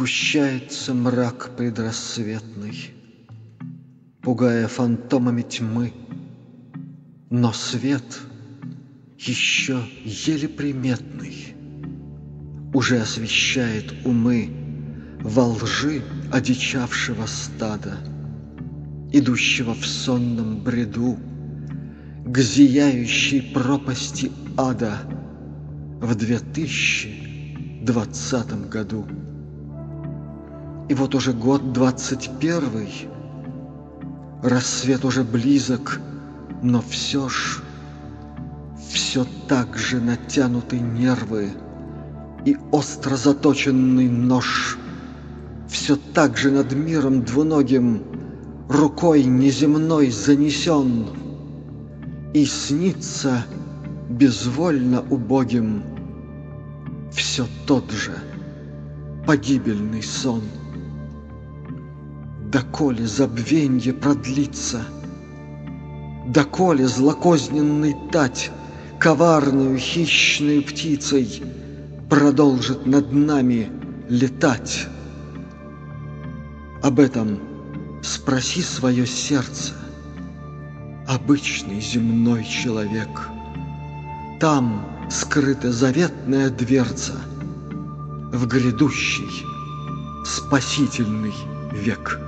Сгущается мрак предрассветный, Пугая фантомами тьмы, Но свет еще еле приметный Уже освещает умы Во лжи одичавшего стада, Идущего в сонном бреду К зияющей пропасти ада В две тысячи двадцатом году. И вот уже год двадцать первый, Рассвет уже близок, но все ж Все так же натянуты нервы И остро заточенный нож. Все так же над миром двуногим Рукой неземной занесен, И снится безвольно убогим Все тот же погибельный сон доколе забвенье продлится, Доколе злокозненный тать Коварную хищной птицей Продолжит над нами летать. Об этом спроси свое сердце, Обычный земной человек. Там скрыта заветная дверца В грядущий спасительный век.